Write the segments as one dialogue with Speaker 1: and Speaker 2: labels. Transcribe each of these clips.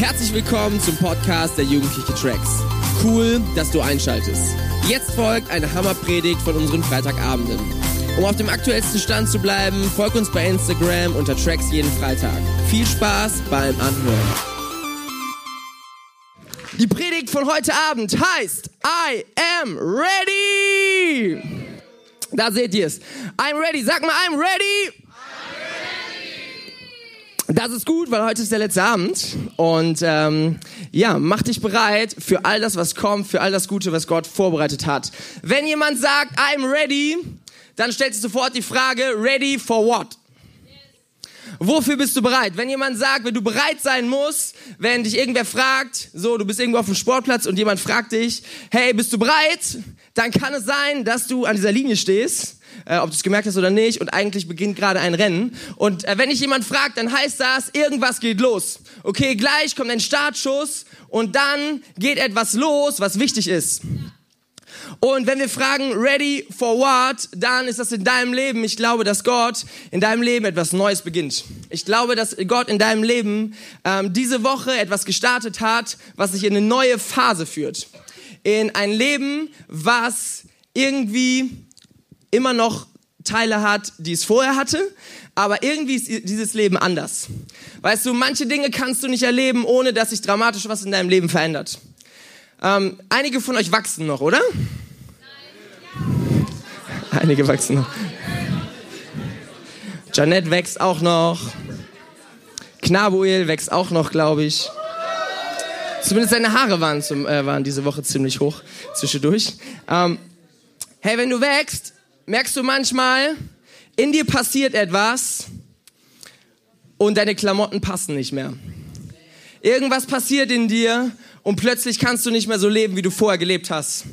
Speaker 1: Herzlich willkommen zum Podcast der Jugendliche Tracks. Cool, dass du einschaltest. Jetzt folgt eine Hammerpredigt von unseren Freitagabenden. Um auf dem aktuellsten Stand zu bleiben, folg uns bei Instagram unter Tracks jeden Freitag. Viel Spaß beim Anhören. Die Predigt von heute Abend heißt I am ready. Da seht ihr es. I'm ready. Sag mal, I'm ready. Das ist gut, weil heute ist der letzte Abend. Und ähm, ja, mach dich bereit für all das, was kommt, für all das Gute, was Gott vorbereitet hat. Wenn jemand sagt, I'm ready, dann stellst du sofort die Frage, ready for what? Wofür bist du bereit? Wenn jemand sagt, wenn du bereit sein musst, wenn dich irgendwer fragt, so, du bist irgendwo auf dem Sportplatz und jemand fragt dich, hey, bist du bereit? Dann kann es sein, dass du an dieser Linie stehst äh, ob du es gemerkt hast oder nicht. Und eigentlich beginnt gerade ein Rennen. Und äh, wenn dich jemand fragt, dann heißt das, irgendwas geht los. Okay, gleich kommt ein Startschuss und dann geht etwas los, was wichtig ist. Und wenn wir fragen, ready for what, dann ist das in deinem Leben. Ich glaube, dass Gott in deinem Leben etwas Neues beginnt. Ich glaube, dass Gott in deinem Leben ähm, diese Woche etwas gestartet hat, was sich in eine neue Phase führt. In ein Leben, was irgendwie immer noch Teile hat, die es vorher hatte, aber irgendwie ist dieses Leben anders. Weißt du, manche Dinge kannst du nicht erleben, ohne dass sich dramatisch was in deinem Leben verändert. Ähm, einige von euch wachsen noch, oder? Einige wachsen noch. Janette wächst auch noch. Knabuel wächst auch noch, glaube ich. Zumindest seine Haare waren, zum, äh, waren diese Woche ziemlich hoch zwischendurch. Ähm, hey, wenn du wächst, merkst du manchmal, in dir passiert etwas und deine Klamotten passen nicht mehr. Irgendwas passiert in dir und plötzlich kannst du nicht mehr so leben, wie du vorher gelebt hast.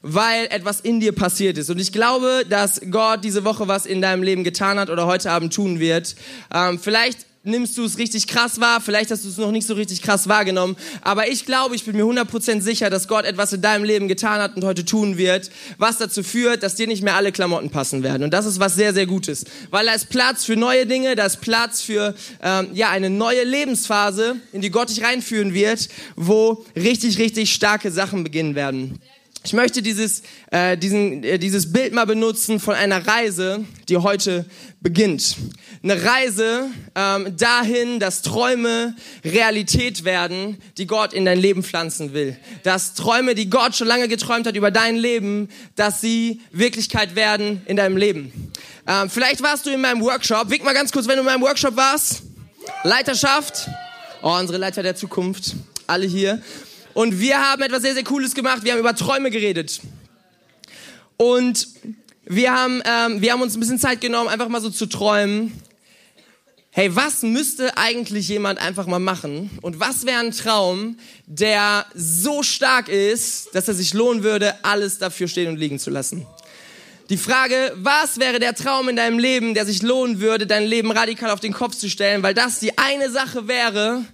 Speaker 1: Weil etwas in dir passiert ist. Und ich glaube, dass Gott diese Woche was in deinem Leben getan hat oder heute Abend tun wird. Ähm, vielleicht nimmst du es richtig krass wahr, vielleicht hast du es noch nicht so richtig krass wahrgenommen, aber ich glaube, ich bin mir 100% sicher, dass Gott etwas in deinem Leben getan hat und heute tun wird, was dazu führt, dass dir nicht mehr alle Klamotten passen werden. Und das ist was sehr, sehr Gutes, weil da ist Platz für neue Dinge, da ist Platz für ähm, ja eine neue Lebensphase, in die Gott dich reinführen wird, wo richtig, richtig starke Sachen beginnen werden. Ich möchte dieses, äh, diesen, äh, dieses Bild mal benutzen von einer Reise, die heute beginnt. Eine Reise ähm, dahin, dass Träume Realität werden, die Gott in dein Leben pflanzen will. Dass Träume, die Gott schon lange geträumt hat über dein Leben, dass sie Wirklichkeit werden in deinem Leben. Ähm, vielleicht warst du in meinem Workshop. Wink mal ganz kurz, wenn du in meinem Workshop warst. Leiterschaft. Oh, unsere Leiter der Zukunft. Alle hier. Und wir haben etwas sehr, sehr Cooles gemacht. Wir haben über Träume geredet. Und wir haben, ähm, wir haben uns ein bisschen Zeit genommen, einfach mal so zu träumen. Hey, was müsste eigentlich jemand einfach mal machen? Und was wäre ein Traum, der so stark ist, dass er sich lohnen würde, alles dafür stehen und liegen zu lassen? Die Frage, was wäre der Traum in deinem Leben, der sich lohnen würde, dein Leben radikal auf den Kopf zu stellen, weil das die eine Sache wäre,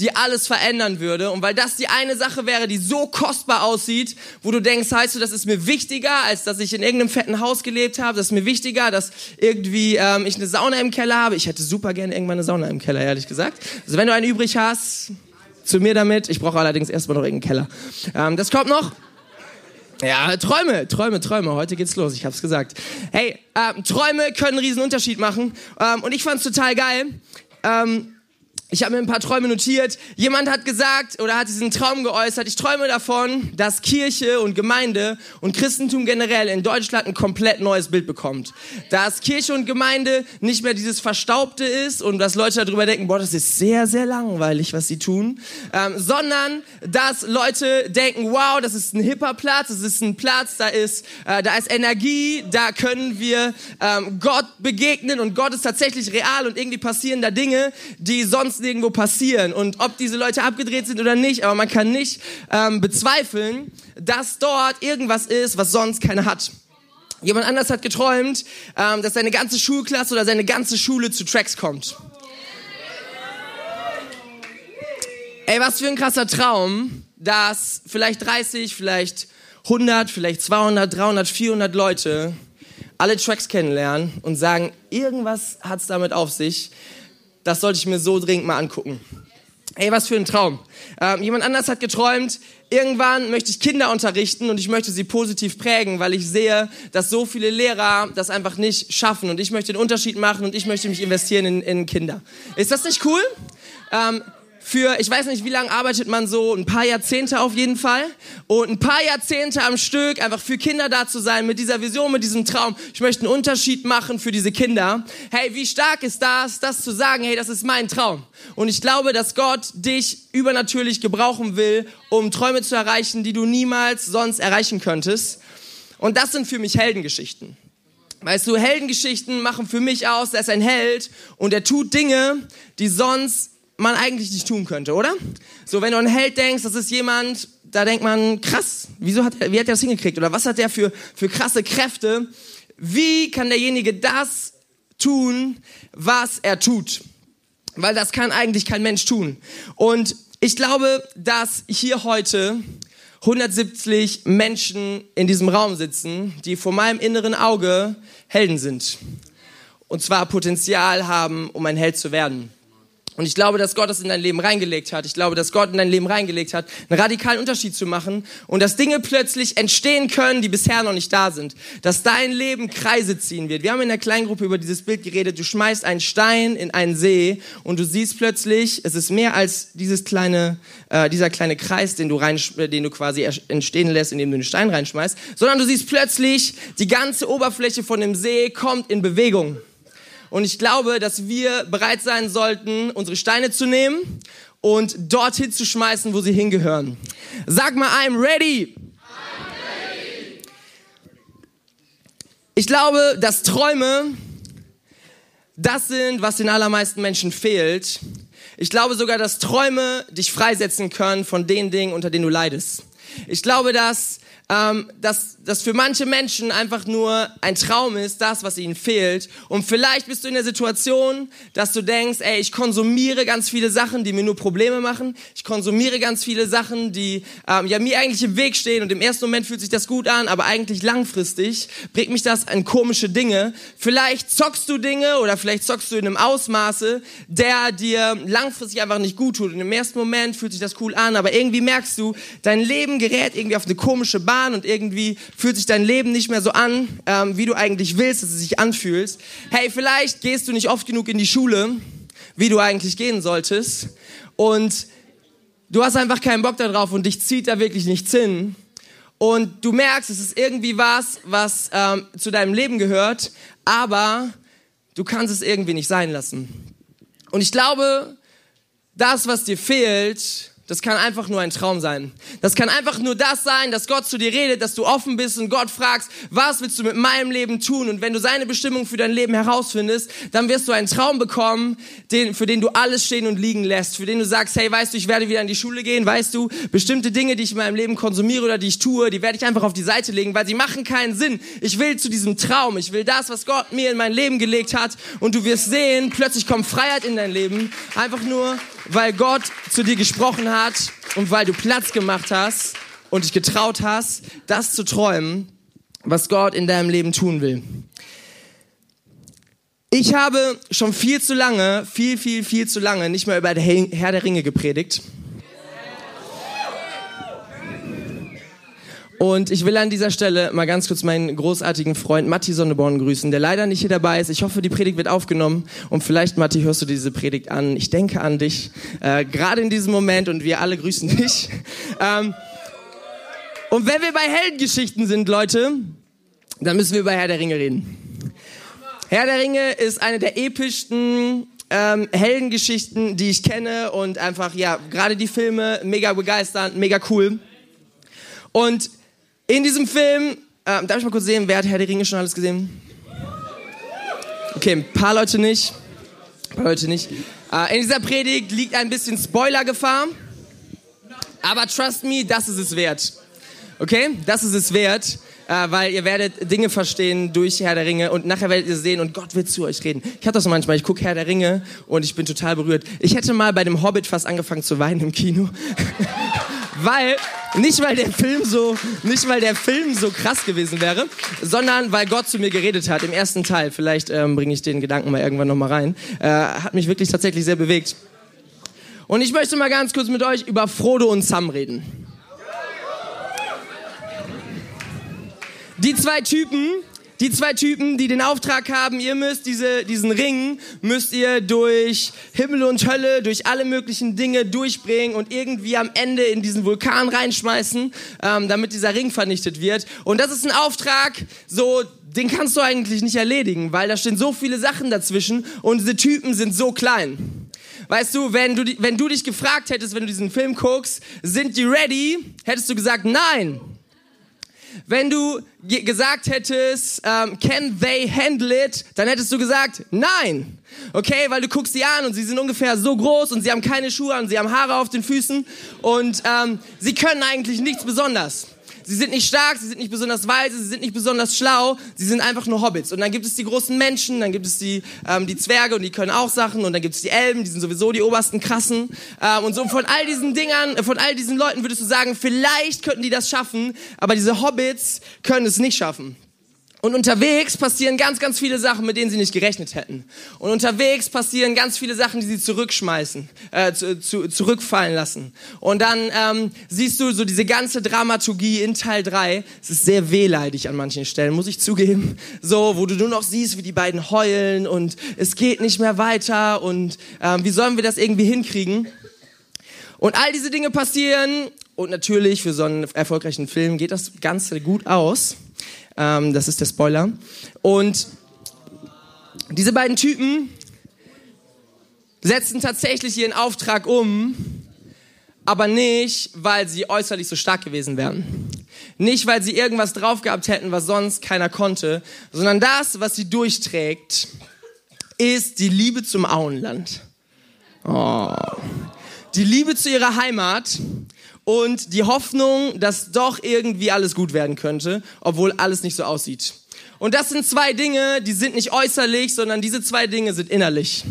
Speaker 1: die alles verändern würde und weil das die eine Sache wäre, die so kostbar aussieht, wo du denkst, heißt du, das ist mir wichtiger, als dass ich in irgendeinem fetten Haus gelebt habe, das ist mir wichtiger, dass irgendwie ähm, ich eine Sauna im Keller habe. Ich hätte super gerne irgendwann eine Sauna im Keller, ehrlich gesagt. Also wenn du einen übrig hast, zu mir damit. Ich brauche allerdings erstmal noch irgendeinen Keller. Ähm, das kommt noch. Ja, Träume, Träume, Träume. Heute geht's los, ich hab's gesagt. Hey, ähm, Träume können einen riesen Unterschied machen. Ähm, und ich fand's total geil. Ähm, ich habe mir ein paar Träume notiert. Jemand hat gesagt oder hat diesen Traum geäußert. Ich träume davon, dass Kirche und Gemeinde und Christentum generell in Deutschland ein komplett neues Bild bekommt. Dass Kirche und Gemeinde nicht mehr dieses Verstaubte ist und dass Leute darüber denken, boah, das ist sehr, sehr langweilig, was sie tun. Ähm, sondern, dass Leute denken, wow, das ist ein hipper Platz, das ist ein Platz, da ist, äh, da ist Energie, da können wir ähm, Gott begegnen und Gott ist tatsächlich real und irgendwie passieren da Dinge, die sonst irgendwo passieren und ob diese Leute abgedreht sind oder nicht, aber man kann nicht ähm, bezweifeln, dass dort irgendwas ist, was sonst keiner hat. Jemand anders hat geträumt, ähm, dass seine ganze Schulklasse oder seine ganze Schule zu Tracks kommt. Ey, was für ein krasser Traum, dass vielleicht 30, vielleicht 100, vielleicht 200, 300, 400 Leute alle Tracks kennenlernen und sagen, irgendwas hat's damit auf sich, das sollte ich mir so dringend mal angucken. Ey, was für ein Traum. Ähm, jemand anders hat geträumt, irgendwann möchte ich Kinder unterrichten und ich möchte sie positiv prägen, weil ich sehe, dass so viele Lehrer das einfach nicht schaffen und ich möchte den Unterschied machen und ich möchte mich investieren in, in Kinder. Ist das nicht cool? Ähm, für, ich weiß nicht, wie lange arbeitet man so, ein paar Jahrzehnte auf jeden Fall. Und ein paar Jahrzehnte am Stück, einfach für Kinder da zu sein, mit dieser Vision, mit diesem Traum. Ich möchte einen Unterschied machen für diese Kinder. Hey, wie stark ist das, das zu sagen, hey, das ist mein Traum. Und ich glaube, dass Gott dich übernatürlich gebrauchen will, um Träume zu erreichen, die du niemals sonst erreichen könntest. Und das sind für mich Heldengeschichten. Weißt du, Heldengeschichten machen für mich aus, er ist ein Held und er tut Dinge, die sonst man eigentlich nicht tun könnte, oder? So, wenn du an Held denkst, das ist jemand, da denkt man, krass, wieso hat wie hat er das hingekriegt? Oder was hat der für, für krasse Kräfte? Wie kann derjenige das tun, was er tut? Weil das kann eigentlich kein Mensch tun. Und ich glaube, dass hier heute 170 Menschen in diesem Raum sitzen, die vor meinem inneren Auge Helden sind. Und zwar Potenzial haben, um ein Held zu werden. Und ich glaube, dass Gott das in dein Leben reingelegt hat. Ich glaube, dass Gott in dein Leben reingelegt hat, einen radikalen Unterschied zu machen und dass Dinge plötzlich entstehen können, die bisher noch nicht da sind. Dass dein Leben Kreise ziehen wird. Wir haben in der Kleingruppe über dieses Bild geredet. Du schmeißt einen Stein in einen See und du siehst plötzlich, es ist mehr als dieses kleine, äh, dieser kleine Kreis, den du, rein, äh, den du quasi entstehen lässt, indem du den Stein reinschmeißt, sondern du siehst plötzlich, die ganze Oberfläche von dem See kommt in Bewegung. Und ich glaube, dass wir bereit sein sollten, unsere Steine zu nehmen und dorthin zu schmeißen, wo sie hingehören. Sag mal, I'm ready. Ich glaube, dass Träume das sind, was den allermeisten Menschen fehlt. Ich glaube sogar, dass Träume dich freisetzen können von den Dingen, unter denen du leidest. Ich glaube, dass ähm, dass das für manche Menschen einfach nur ein Traum ist, das, was ihnen fehlt. Und vielleicht bist du in der Situation, dass du denkst, ey, ich konsumiere ganz viele Sachen, die mir nur Probleme machen. Ich konsumiere ganz viele Sachen, die ähm, ja mir eigentlich im Weg stehen. Und im ersten Moment fühlt sich das gut an, aber eigentlich langfristig bringt mich das an komische Dinge. Vielleicht zockst du Dinge oder vielleicht zockst du in einem Ausmaße, der dir langfristig einfach nicht gut tut. Und im ersten Moment fühlt sich das cool an, aber irgendwie merkst du, dein Leben gerät irgendwie auf eine komische Bahn und irgendwie fühlt sich dein Leben nicht mehr so an, ähm, wie du eigentlich willst, dass es sich anfühlt. Hey, vielleicht gehst du nicht oft genug in die Schule, wie du eigentlich gehen solltest. Und du hast einfach keinen Bock darauf und dich zieht da wirklich nichts hin. Und du merkst, es ist irgendwie was, was ähm, zu deinem Leben gehört, aber du kannst es irgendwie nicht sein lassen. Und ich glaube, das, was dir fehlt, das kann einfach nur ein Traum sein. Das kann einfach nur das sein, dass Gott zu dir redet, dass du offen bist und Gott fragst, was willst du mit meinem Leben tun? Und wenn du seine Bestimmung für dein Leben herausfindest, dann wirst du einen Traum bekommen, den, für den du alles stehen und liegen lässt, für den du sagst, hey, weißt du, ich werde wieder in die Schule gehen, weißt du, bestimmte Dinge, die ich in meinem Leben konsumiere oder die ich tue, die werde ich einfach auf die Seite legen, weil sie machen keinen Sinn. Ich will zu diesem Traum, ich will das, was Gott mir in mein Leben gelegt hat und du wirst sehen, plötzlich kommt Freiheit in dein Leben, einfach nur, weil Gott zu dir gesprochen hat und weil du Platz gemacht hast und dich getraut hast, das zu träumen, was Gott in deinem Leben tun will. Ich habe schon viel zu lange, viel, viel, viel zu lange nicht mehr über den Herr der Ringe gepredigt. Und ich will an dieser Stelle mal ganz kurz meinen großartigen Freund Matti Sonneborn grüßen, der leider nicht hier dabei ist. Ich hoffe, die Predigt wird aufgenommen. Und vielleicht, Matti, hörst du diese Predigt an. Ich denke an dich, äh, gerade in diesem Moment und wir alle grüßen dich. Ähm, und wenn wir bei Heldengeschichten sind, Leute, dann müssen wir über Herr der Ringe reden. Herr der Ringe ist eine der epischsten ähm, Heldengeschichten, die ich kenne und einfach, ja, gerade die Filme mega begeisternd, mega cool. Und in diesem Film, äh, darf ich mal kurz sehen, wer hat Herr der Ringe schon alles gesehen? Okay, ein paar Leute nicht. Ein paar Leute nicht. Äh, in dieser Predigt liegt ein bisschen Spoilergefahr. Aber trust me, das ist es wert. Okay? Das ist es wert, äh, weil ihr werdet Dinge verstehen durch Herr der Ringe und nachher werdet ihr sehen und Gott wird zu euch reden. Ich habe das manchmal, ich gucke Herr der Ringe und ich bin total berührt. Ich hätte mal bei dem Hobbit fast angefangen zu weinen im Kino. weil nicht weil der Film so nicht weil der Film so krass gewesen wäre, sondern weil Gott zu mir geredet hat im ersten Teil. Vielleicht ähm, bringe ich den Gedanken mal irgendwann noch mal rein. Äh, hat mich wirklich tatsächlich sehr bewegt. Und ich möchte mal ganz kurz mit euch über Frodo und Sam reden. Die zwei Typen, die zwei Typen, die den Auftrag haben, ihr müsst diese, diesen Ring, müsst ihr durch Himmel und Hölle, durch alle möglichen Dinge durchbringen und irgendwie am Ende in diesen Vulkan reinschmeißen, ähm, damit dieser Ring vernichtet wird. Und das ist ein Auftrag, so, den kannst du eigentlich nicht erledigen, weil da stehen so viele Sachen dazwischen und diese Typen sind so klein. Weißt du, wenn du, wenn du dich gefragt hättest, wenn du diesen Film guckst, sind die ready? Hättest du gesagt, nein. Wenn du gesagt hättest, ähm, can they handle it, dann hättest du gesagt, nein. Okay, weil du guckst sie an und sie sind ungefähr so groß und sie haben keine Schuhe an, sie haben Haare auf den Füßen und ähm, sie können eigentlich nichts besonders. Sie sind nicht stark, sie sind nicht besonders weise, sie sind nicht besonders schlau, sie sind einfach nur Hobbits. Und dann gibt es die großen Menschen, dann gibt es die, ähm, die Zwerge und die können auch Sachen und dann gibt es die Elben, die sind sowieso die obersten Krassen. Ähm, und so von all diesen Dingern, von all diesen Leuten würdest du sagen, vielleicht könnten die das schaffen, aber diese Hobbits können es nicht schaffen. Und unterwegs passieren ganz, ganz viele Sachen, mit denen sie nicht gerechnet hätten. Und unterwegs passieren ganz viele Sachen, die sie zurückschmeißen, äh, zu, zu, zurückfallen lassen. Und dann ähm, siehst du so diese ganze Dramaturgie in Teil 3. Es ist sehr wehleidig an manchen Stellen, muss ich zugeben. So, wo du nur noch siehst, wie die beiden heulen und es geht nicht mehr weiter und ähm, wie sollen wir das irgendwie hinkriegen? Und all diese Dinge passieren und natürlich für so einen erfolgreichen Film geht das Ganze gut aus. Ähm, das ist der Spoiler. Und diese beiden Typen setzen tatsächlich ihren Auftrag um, aber nicht, weil sie äußerlich so stark gewesen wären. Nicht, weil sie irgendwas drauf gehabt hätten, was sonst keiner konnte, sondern das, was sie durchträgt, ist die Liebe zum Auenland. Oh. Die Liebe zu ihrer Heimat und die Hoffnung, dass doch irgendwie alles gut werden könnte, obwohl alles nicht so aussieht. Und das sind zwei Dinge, die sind nicht äußerlich, sondern diese zwei Dinge sind innerlich.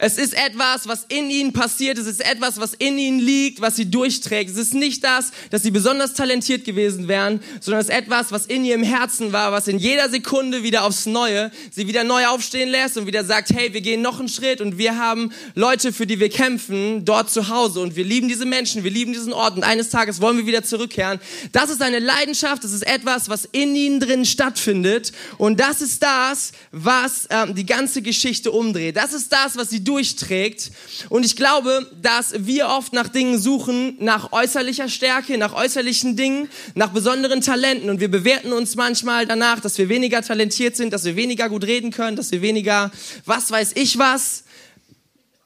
Speaker 1: Es ist etwas, was in ihnen passiert. Es ist etwas, was in ihnen liegt, was sie durchträgt. Es ist nicht das, dass sie besonders talentiert gewesen wären, sondern es ist etwas, was in ihrem Herzen war, was in jeder Sekunde wieder aufs Neue sie wieder neu aufstehen lässt und wieder sagt, hey, wir gehen noch einen Schritt und wir haben Leute, für die wir kämpfen, dort zu Hause und wir lieben diese Menschen, wir lieben diesen Ort und eines Tages wollen wir wieder zurückkehren. Das ist eine Leidenschaft, das ist etwas, was in ihnen drin stattfindet und das ist das, was ähm, die ganze Geschichte umdreht. Das ist das, was sie durchträgt. Und ich glaube, dass wir oft nach Dingen suchen, nach äußerlicher Stärke, nach äußerlichen Dingen, nach besonderen Talenten. Und wir bewerten uns manchmal danach, dass wir weniger talentiert sind, dass wir weniger gut reden können, dass wir weniger, was weiß ich was.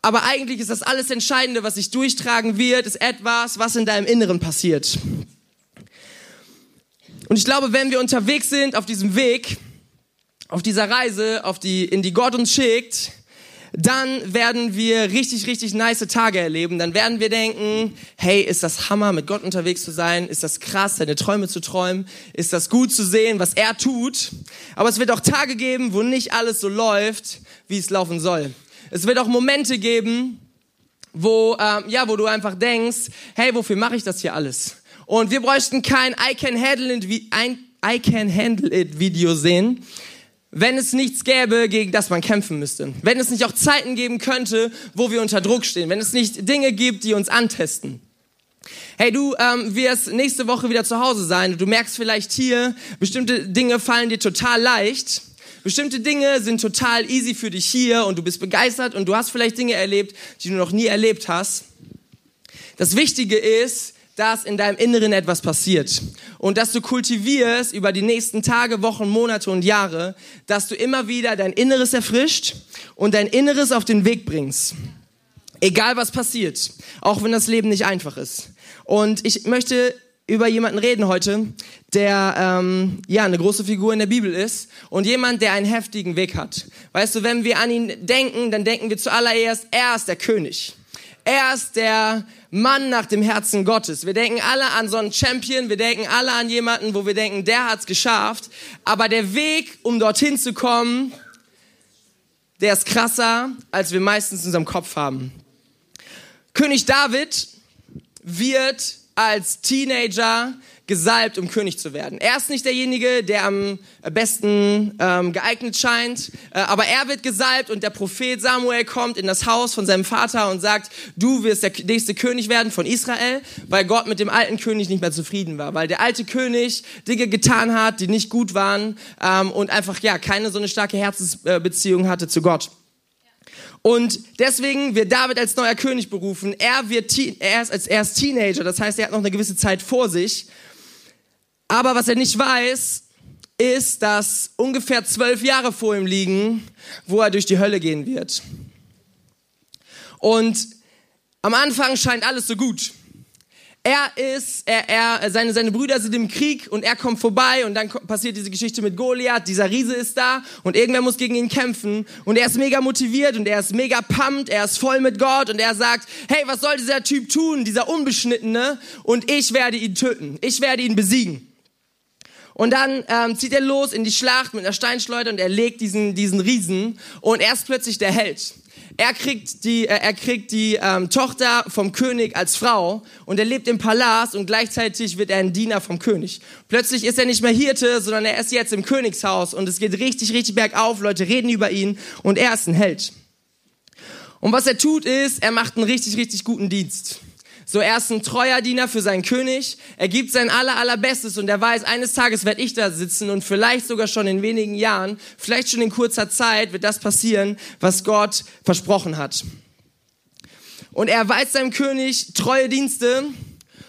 Speaker 1: Aber eigentlich ist das alles Entscheidende, was sich durchtragen wird, ist etwas, was in deinem Inneren passiert. Und ich glaube, wenn wir unterwegs sind auf diesem Weg, auf dieser Reise, auf die, in die Gott uns schickt, dann werden wir richtig, richtig nice Tage erleben. Dann werden wir denken, hey, ist das Hammer, mit Gott unterwegs zu sein? Ist das krass, seine Träume zu träumen? Ist das gut zu sehen, was er tut? Aber es wird auch Tage geben, wo nicht alles so läuft, wie es laufen soll. Es wird auch Momente geben, wo, ähm, ja, wo du einfach denkst, hey, wofür mache ich das hier alles? Und wir bräuchten kein I can handle it, I can handle it Video sehen, wenn es nichts gäbe, gegen das man kämpfen müsste. Wenn es nicht auch Zeiten geben könnte, wo wir unter Druck stehen. Wenn es nicht Dinge gibt, die uns antesten. Hey, du ähm, wirst nächste Woche wieder zu Hause sein. Du merkst vielleicht hier, bestimmte Dinge fallen dir total leicht. Bestimmte Dinge sind total easy für dich hier und du bist begeistert und du hast vielleicht Dinge erlebt, die du noch nie erlebt hast. Das Wichtige ist, dass in deinem Inneren etwas passiert und dass du kultivierst über die nächsten Tage, Wochen, Monate und Jahre, dass du immer wieder dein Inneres erfrischt und dein Inneres auf den Weg bringst. Egal was passiert, auch wenn das Leben nicht einfach ist. Und ich möchte über jemanden reden heute, der ähm, ja eine große Figur in der Bibel ist und jemand, der einen heftigen Weg hat. Weißt du, wenn wir an ihn denken, dann denken wir zuallererst, er ist der König. Er ist der Mann nach dem Herzen Gottes. Wir denken alle an so einen Champion, wir denken alle an jemanden, wo wir denken, der hat's geschafft. Aber der Weg, um dorthin zu kommen, der ist krasser, als wir meistens in unserem Kopf haben. König David wird als Teenager gesalbt, um König zu werden. Er ist nicht derjenige, der am besten ähm, geeignet scheint, äh, aber er wird gesalbt und der Prophet Samuel kommt in das Haus von seinem Vater und sagt, du wirst der nächste König werden von Israel, weil Gott mit dem alten König nicht mehr zufrieden war, weil der alte König Dinge getan hat, die nicht gut waren ähm, und einfach ja keine so eine starke Herzensbeziehung hatte zu Gott. Und deswegen wird David als neuer König berufen. Er wird, er ist als er ist Teenager, das heißt, er hat noch eine gewisse Zeit vor sich. Aber was er nicht weiß, ist, dass ungefähr zwölf Jahre vor ihm liegen, wo er durch die Hölle gehen wird. Und am Anfang scheint alles so gut. Er ist, er, er, seine, seine Brüder sind im Krieg und er kommt vorbei und dann passiert diese Geschichte mit Goliath. Dieser Riese ist da und irgendwer muss gegen ihn kämpfen und er ist mega motiviert und er ist mega pumped, er ist voll mit Gott und er sagt, hey, was soll dieser Typ tun, dieser Unbeschnittene und ich werde ihn töten, ich werde ihn besiegen. Und dann ähm, zieht er los in die Schlacht mit einer Steinschleuder und er legt diesen, diesen Riesen und er ist plötzlich der Held. Er kriegt die, äh, er kriegt die ähm, Tochter vom König als Frau und er lebt im Palast und gleichzeitig wird er ein Diener vom König. Plötzlich ist er nicht mehr Hirte, sondern er ist jetzt im Königshaus und es geht richtig, richtig bergauf. Leute reden über ihn und er ist ein Held. Und was er tut ist, er macht einen richtig, richtig guten Dienst. So, er ist ein treuer Diener für seinen König. Er gibt sein aller, allerbestes und er weiß, eines Tages werde ich da sitzen und vielleicht sogar schon in wenigen Jahren, vielleicht schon in kurzer Zeit wird das passieren, was Gott versprochen hat. Und er weiß seinem König treue Dienste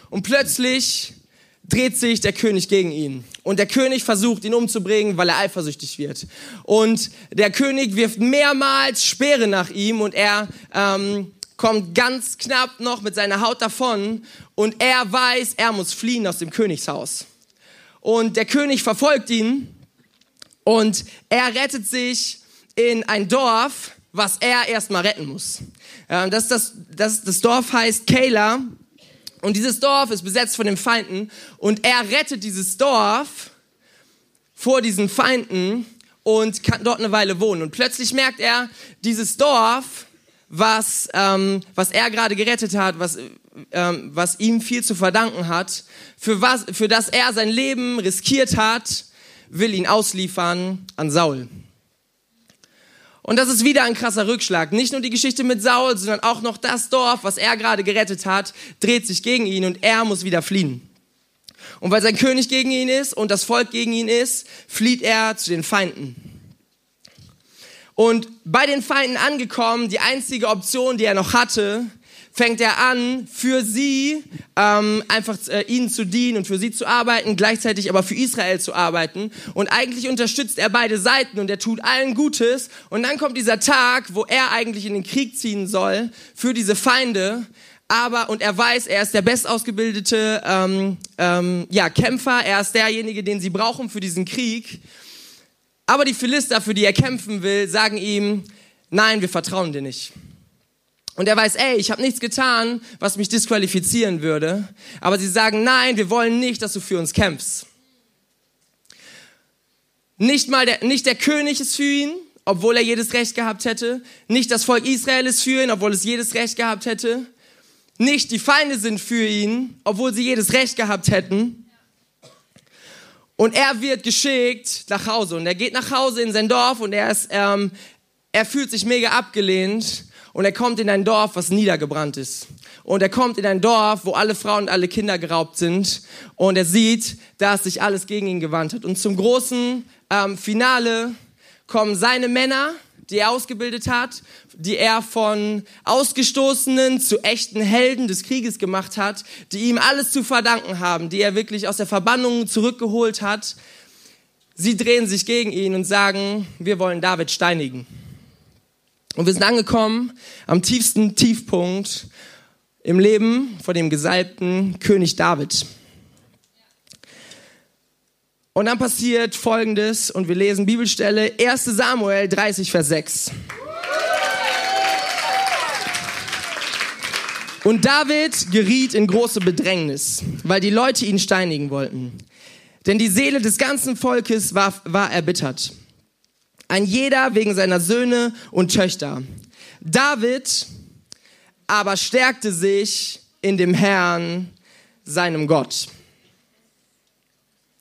Speaker 1: und plötzlich dreht sich der König gegen ihn. Und der König versucht, ihn umzubringen, weil er eifersüchtig wird. Und der König wirft mehrmals Speere nach ihm und er ähm, kommt ganz knapp noch mit seiner Haut davon und er weiß, er muss fliehen aus dem Königshaus. Und der König verfolgt ihn und er rettet sich in ein Dorf, was er erstmal retten muss. Das, das, das, das Dorf heißt Kayla und dieses Dorf ist besetzt von den Feinden und er rettet dieses Dorf vor diesen Feinden und kann dort eine Weile wohnen. Und plötzlich merkt er, dieses Dorf was, ähm, was er gerade gerettet hat, was, ähm, was ihm viel zu verdanken hat, für, was, für das er sein Leben riskiert hat, will ihn ausliefern an Saul. Und das ist wieder ein krasser Rückschlag. Nicht nur die Geschichte mit Saul, sondern auch noch das Dorf, was er gerade gerettet hat, dreht sich gegen ihn und er muss wieder fliehen. Und weil sein König gegen ihn ist und das Volk gegen ihn ist, flieht er zu den Feinden. Und bei den Feinden angekommen, die einzige Option, die er noch hatte, fängt er an, für sie ähm, einfach äh, ihnen zu dienen und für sie zu arbeiten, gleichzeitig aber für Israel zu arbeiten. Und eigentlich unterstützt er beide Seiten und er tut allen Gutes. Und dann kommt dieser Tag, wo er eigentlich in den Krieg ziehen soll für diese Feinde. Aber und er weiß, er ist der bestausgebildete ähm, ähm, ja, Kämpfer. Er ist derjenige, den sie brauchen für diesen Krieg. Aber die Philister, für die er kämpfen will, sagen ihm, nein, wir vertrauen dir nicht. Und er weiß, ey, ich habe nichts getan, was mich disqualifizieren würde. Aber sie sagen, nein, wir wollen nicht, dass du für uns kämpfst. Nicht mal der, nicht der König ist für ihn, obwohl er jedes Recht gehabt hätte. Nicht das Volk Israel ist für ihn, obwohl es jedes Recht gehabt hätte. Nicht die Feinde sind für ihn, obwohl sie jedes Recht gehabt hätten. Und er wird geschickt nach Hause. Und er geht nach Hause in sein Dorf und er, ist, ähm, er fühlt sich mega abgelehnt. Und er kommt in ein Dorf, was niedergebrannt ist. Und er kommt in ein Dorf, wo alle Frauen und alle Kinder geraubt sind. Und er sieht, dass sich alles gegen ihn gewandt hat. Und zum großen ähm, Finale kommen seine Männer die er ausgebildet hat, die er von Ausgestoßenen zu echten Helden des Krieges gemacht hat, die ihm alles zu verdanken haben, die er wirklich aus der Verbannung zurückgeholt hat. Sie drehen sich gegen ihn und sagen, wir wollen David steinigen. Und wir sind angekommen am tiefsten Tiefpunkt im Leben von dem gesalbten König David. Und dann passiert Folgendes und wir lesen Bibelstelle 1 Samuel 30, Vers 6. Und David geriet in große Bedrängnis, weil die Leute ihn steinigen wollten. Denn die Seele des ganzen Volkes war, war erbittert. Ein jeder wegen seiner Söhne und Töchter. David aber stärkte sich in dem Herrn, seinem Gott.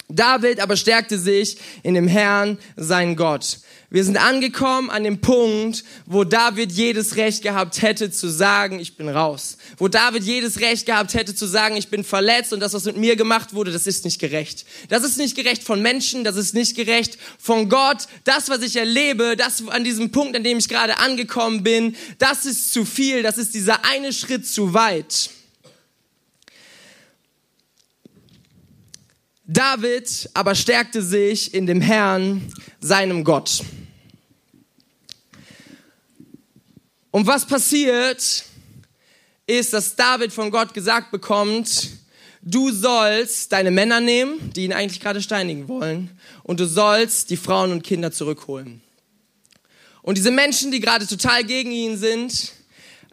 Speaker 1: David aber stärkte sich in dem Herrn, sein Gott. Wir sind angekommen an dem Punkt, wo David jedes Recht gehabt hätte zu sagen, ich bin raus. Wo David jedes Recht gehabt hätte zu sagen, ich bin verletzt und das, was mit mir gemacht wurde, das ist nicht gerecht. Das ist nicht gerecht von Menschen, das ist nicht gerecht von Gott. Das, was ich erlebe, das an diesem Punkt, an dem ich gerade angekommen bin, das ist zu viel, das ist dieser eine Schritt zu weit. David aber stärkte sich in dem Herrn, seinem Gott. Und was passiert, ist, dass David von Gott gesagt bekommt, du sollst deine Männer nehmen, die ihn eigentlich gerade steinigen wollen, und du sollst die Frauen und Kinder zurückholen. Und diese Menschen, die gerade total gegen ihn sind,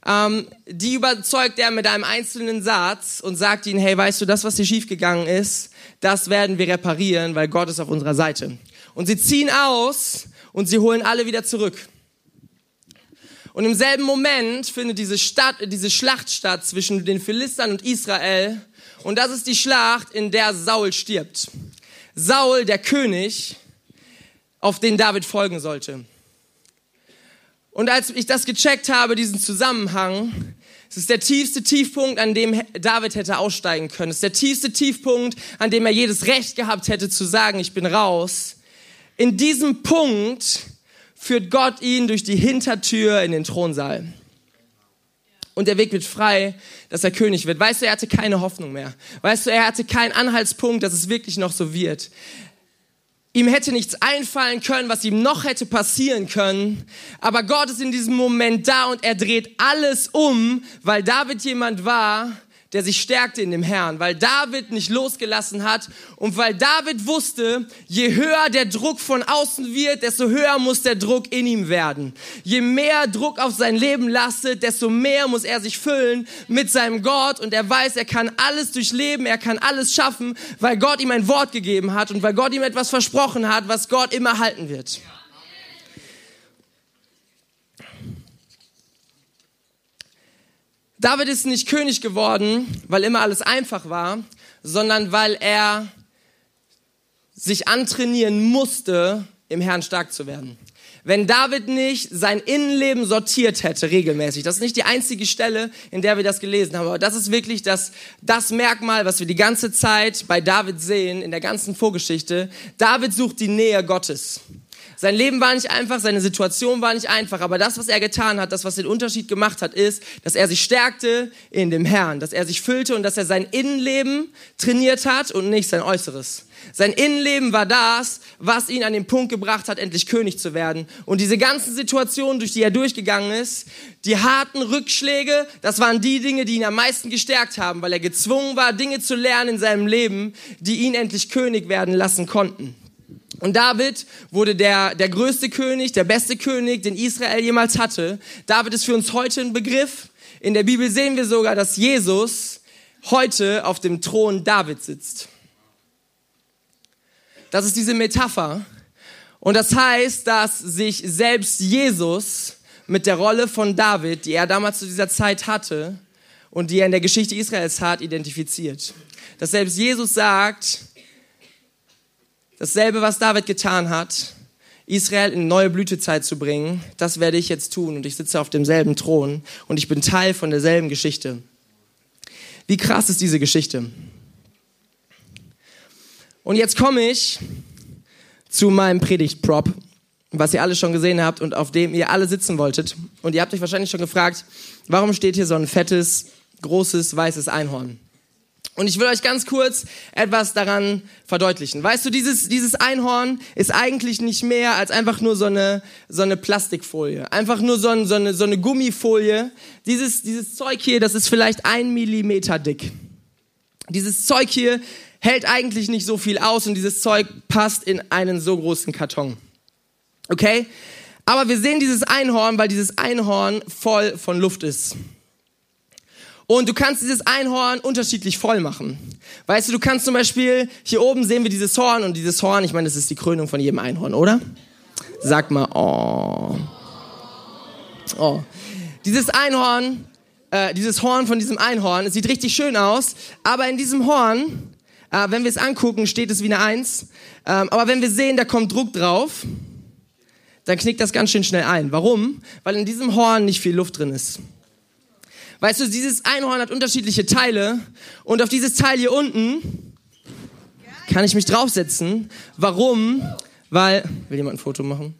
Speaker 1: ähm, die überzeugt er mit einem einzelnen Satz und sagt ihnen, hey, weißt du, das, was hier schiefgegangen ist, das werden wir reparieren, weil Gott ist auf unserer Seite. Und sie ziehen aus und sie holen alle wieder zurück. Und im selben Moment findet diese, Stadt, diese Schlacht statt zwischen den Philistern und Israel. Und das ist die Schlacht, in der Saul stirbt. Saul, der König, auf den David folgen sollte. Und als ich das gecheckt habe, diesen Zusammenhang, es ist der tiefste Tiefpunkt, an dem David hätte aussteigen können. Es ist der tiefste Tiefpunkt, an dem er jedes Recht gehabt hätte zu sagen, ich bin raus. In diesem Punkt führt Gott ihn durch die Hintertür in den Thronsaal. Und der Weg wird frei, dass er König wird. Weißt du, er hatte keine Hoffnung mehr. Weißt du, er hatte keinen Anhaltspunkt, dass es wirklich noch so wird. Ihm hätte nichts einfallen können, was ihm noch hätte passieren können. Aber Gott ist in diesem Moment da und er dreht alles um, weil David jemand war, der sich stärkte in dem Herrn, weil David nicht losgelassen hat und weil David wusste, je höher der Druck von außen wird, desto höher muss der Druck in ihm werden. Je mehr Druck auf sein Leben lastet, desto mehr muss er sich füllen mit seinem Gott und er weiß, er kann alles durchleben, er kann alles schaffen, weil Gott ihm ein Wort gegeben hat und weil Gott ihm etwas versprochen hat, was Gott immer halten wird. David ist nicht König geworden, weil immer alles einfach war, sondern weil er sich antrainieren musste, im Herrn stark zu werden. Wenn David nicht sein Innenleben sortiert hätte regelmäßig, das ist nicht die einzige Stelle, in der wir das gelesen haben, aber das ist wirklich das, das Merkmal, was wir die ganze Zeit bei David sehen, in der ganzen Vorgeschichte. David sucht die Nähe Gottes. Sein Leben war nicht einfach, seine Situation war nicht einfach, aber das, was er getan hat, das, was den Unterschied gemacht hat, ist, dass er sich stärkte in dem Herrn, dass er sich füllte und dass er sein Innenleben trainiert hat und nicht sein Äußeres. Sein Innenleben war das, was ihn an den Punkt gebracht hat, endlich König zu werden. Und diese ganzen Situationen, durch die er durchgegangen ist, die harten Rückschläge, das waren die Dinge, die ihn am meisten gestärkt haben, weil er gezwungen war, Dinge zu lernen in seinem Leben, die ihn endlich König werden lassen konnten. Und David wurde der, der größte König, der beste König, den Israel jemals hatte. David ist für uns heute ein Begriff. In der Bibel sehen wir sogar, dass Jesus heute auf dem Thron David sitzt. Das ist diese Metapher. Und das heißt, dass sich selbst Jesus mit der Rolle von David, die er damals zu dieser Zeit hatte und die er in der Geschichte Israels hat, identifiziert. Dass selbst Jesus sagt, Dasselbe, was David getan hat, Israel in neue Blütezeit zu bringen, das werde ich jetzt tun. Und ich sitze auf demselben Thron und ich bin Teil von derselben Geschichte. Wie krass ist diese Geschichte? Und jetzt komme ich zu meinem Predigtprop, was ihr alle schon gesehen habt und auf dem ihr alle sitzen wolltet. Und ihr habt euch wahrscheinlich schon gefragt, warum steht hier so ein fettes, großes, weißes Einhorn? Und ich will euch ganz kurz etwas daran verdeutlichen. Weißt du, dieses, dieses Einhorn ist eigentlich nicht mehr als einfach nur so eine, so eine Plastikfolie. Einfach nur so, ein, so, eine, so eine Gummifolie. Dieses, dieses Zeug hier, das ist vielleicht ein Millimeter dick. Dieses Zeug hier hält eigentlich nicht so viel aus und dieses Zeug passt in einen so großen Karton. Okay? Aber wir sehen dieses Einhorn, weil dieses Einhorn voll von Luft ist. Und du kannst dieses Einhorn unterschiedlich voll machen. Weißt du, du kannst zum Beispiel, hier oben sehen wir dieses Horn und dieses Horn, ich meine, das ist die Krönung von jedem Einhorn, oder? Sag mal, oh. Oh. Dieses Einhorn, äh, dieses Horn von diesem Einhorn, es sieht richtig schön aus, aber in diesem Horn Äh, wenn wir es angucken, steht es wie eine Eins. Ähm, aber wenn wir sehen, da kommt Druck drauf, dann knickt das ganz schön schnell ein. Warum? Weil in diesem Horn nicht viel Luft drin ist. Weißt du, dieses Einhorn hat unterschiedliche Teile und auf dieses Teil hier unten kann ich mich draufsetzen. Warum? Weil, will jemand ein Foto machen?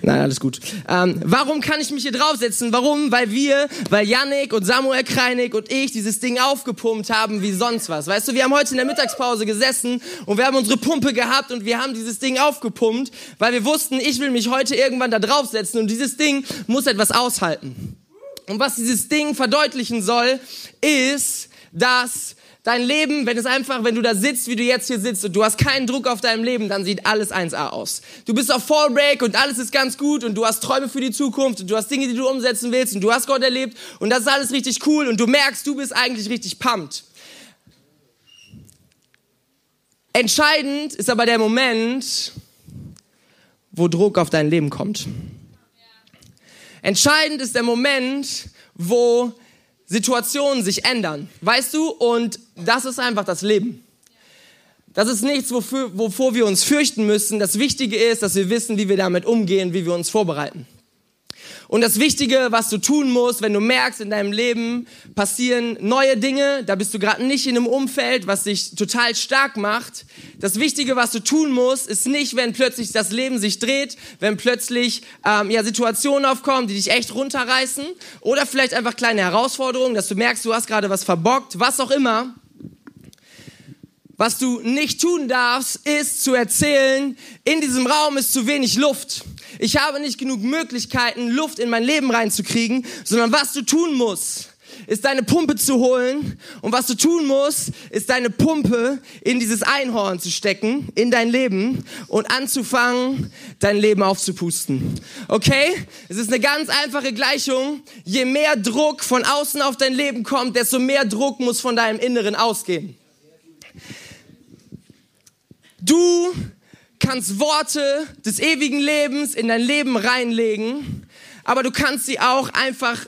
Speaker 1: Nein, alles gut. Ähm, warum kann ich mich hier draufsetzen? Warum? Weil wir, weil Yannick und Samuel Kreinig und ich dieses Ding aufgepumpt haben wie sonst was. Weißt du, wir haben heute in der Mittagspause gesessen und wir haben unsere Pumpe gehabt und wir haben dieses Ding aufgepumpt, weil wir wussten, ich will mich heute irgendwann da draufsetzen und dieses Ding muss etwas aushalten. Und was dieses Ding verdeutlichen soll, ist, dass dein Leben, wenn es einfach, wenn du da sitzt, wie du jetzt hier sitzt und du hast keinen Druck auf deinem Leben, dann sieht alles 1A aus. Du bist auf Fallbreak und alles ist ganz gut und du hast Träume für die Zukunft und du hast Dinge, die du umsetzen willst und du hast Gott erlebt und das ist alles richtig cool und du merkst, du bist eigentlich richtig pumped. Entscheidend ist aber der Moment, wo Druck auf dein Leben kommt. Entscheidend ist der Moment, wo Situationen sich ändern. Weißt du? Und das ist einfach das Leben. Das ist nichts, wofür, wovor wir uns fürchten müssen. Das Wichtige ist, dass wir wissen, wie wir damit umgehen, wie wir uns vorbereiten. Und das Wichtige, was du tun musst, wenn du merkst, in deinem Leben passieren neue Dinge, da bist du gerade nicht in einem Umfeld, was dich total stark macht. Das Wichtige, was du tun musst, ist nicht, wenn plötzlich das Leben sich dreht, wenn plötzlich ähm, ja, Situationen aufkommen, die dich echt runterreißen oder vielleicht einfach kleine Herausforderungen, dass du merkst, du hast gerade was verbockt, was auch immer. Was du nicht tun darfst, ist zu erzählen, in diesem Raum ist zu wenig Luft. Ich habe nicht genug Möglichkeiten, Luft in mein Leben reinzukriegen, sondern was du tun musst, ist deine Pumpe zu holen. Und was du tun musst, ist deine Pumpe in dieses Einhorn zu stecken, in dein Leben und anzufangen, dein Leben aufzupusten. Okay? Es ist eine ganz einfache Gleichung. Je mehr Druck von außen auf dein Leben kommt, desto mehr Druck muss von deinem Inneren ausgehen. Du kannst Worte des ewigen Lebens in dein Leben reinlegen, aber du kannst sie auch einfach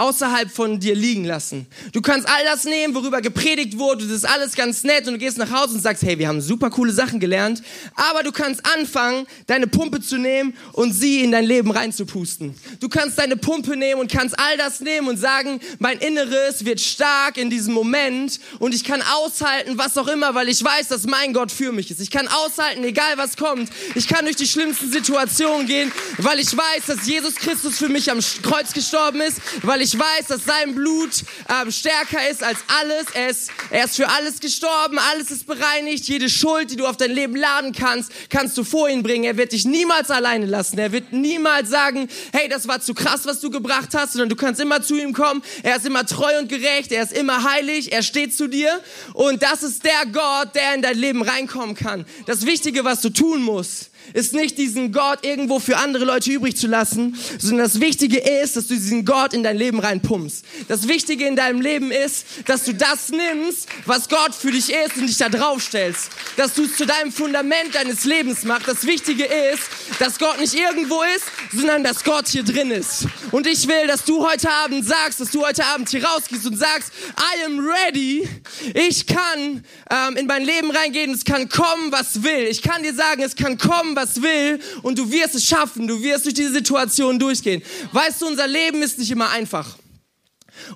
Speaker 1: außerhalb von dir liegen lassen. Du kannst all das nehmen, worüber gepredigt wurde, das ist alles ganz nett und du gehst nach Hause und sagst, hey, wir haben super coole Sachen gelernt, aber du kannst anfangen, deine Pumpe zu nehmen und sie in dein Leben reinzupusten. Du kannst deine Pumpe nehmen und kannst all das nehmen und sagen, mein Inneres wird stark in diesem Moment und ich kann aushalten, was auch immer, weil ich weiß, dass mein Gott für mich ist. Ich kann aushalten, egal was kommt. Ich kann durch die schlimmsten Situationen gehen, weil ich weiß, dass Jesus Christus für mich am Kreuz gestorben ist, weil ich ich weiß, dass sein Blut ähm, stärker ist als alles. Er ist, er ist für alles gestorben, alles ist bereinigt. Jede Schuld, die du auf dein Leben laden kannst, kannst du vor ihn bringen. Er wird dich niemals alleine lassen. Er wird niemals sagen, hey, das war zu krass, was du gebracht hast, sondern du kannst immer zu ihm kommen. Er ist immer treu und gerecht. Er ist immer heilig. Er steht zu dir. Und das ist der Gott, der in dein Leben reinkommen kann. Das Wichtige, was du tun musst, ist nicht diesen Gott irgendwo für andere Leute übrig zu lassen, sondern das Wichtige ist, dass du diesen Gott in dein Leben reinpumpst. Das Wichtige in deinem Leben ist, dass du das nimmst, was Gott für dich ist und dich da drauf stellst. Dass du es zu deinem Fundament deines Lebens machst. Das Wichtige ist, dass Gott nicht irgendwo ist, sondern dass Gott hier drin ist. Und ich will, dass du heute Abend sagst, dass du heute Abend hier rausgehst und sagst, I am ready. Ich kann ähm, in mein Leben reingehen. Es kann kommen, was will. Ich kann dir sagen, es kann kommen, was will. Und du wirst es schaffen. Du wirst durch diese Situation durchgehen. Weißt du, unser Leben ist nicht immer einfach.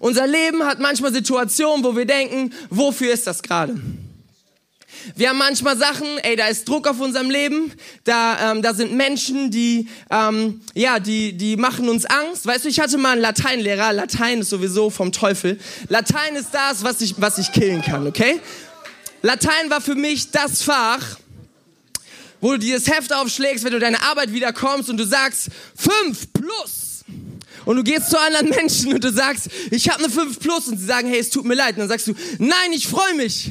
Speaker 1: Unser Leben hat manchmal Situationen, wo wir denken, wofür ist das gerade? Wir haben manchmal Sachen, ey, da ist Druck auf unserem Leben, da, ähm, da sind Menschen, die, ähm, ja, die, die machen uns Angst. Weißt du, ich hatte mal einen Lateinlehrer, Latein ist sowieso vom Teufel. Latein ist das, was ich, was ich killen kann, okay? Latein war für mich das Fach, wo du dir das Heft aufschlägst, wenn du deine Arbeit wiederkommst und du sagst, fünf plus. Und du gehst zu anderen Menschen und du sagst, ich habe eine 5 plus und sie sagen, hey, es tut mir leid. Und dann sagst du, nein, ich freue mich.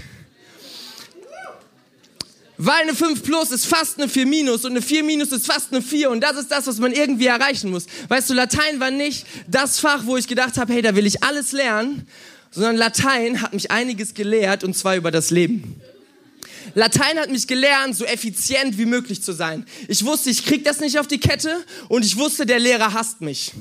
Speaker 1: Weil eine 5 plus ist fast eine 4 minus und eine 4 minus ist fast eine 4 und das ist das, was man irgendwie erreichen muss. Weißt du, Latein war nicht das Fach, wo ich gedacht habe, hey, da will ich alles lernen, sondern Latein hat mich einiges gelehrt und zwar über das Leben. Latein hat mich gelernt, so effizient wie möglich zu sein. Ich wusste, ich krieg das nicht auf die Kette und ich wusste, der Lehrer hasst mich.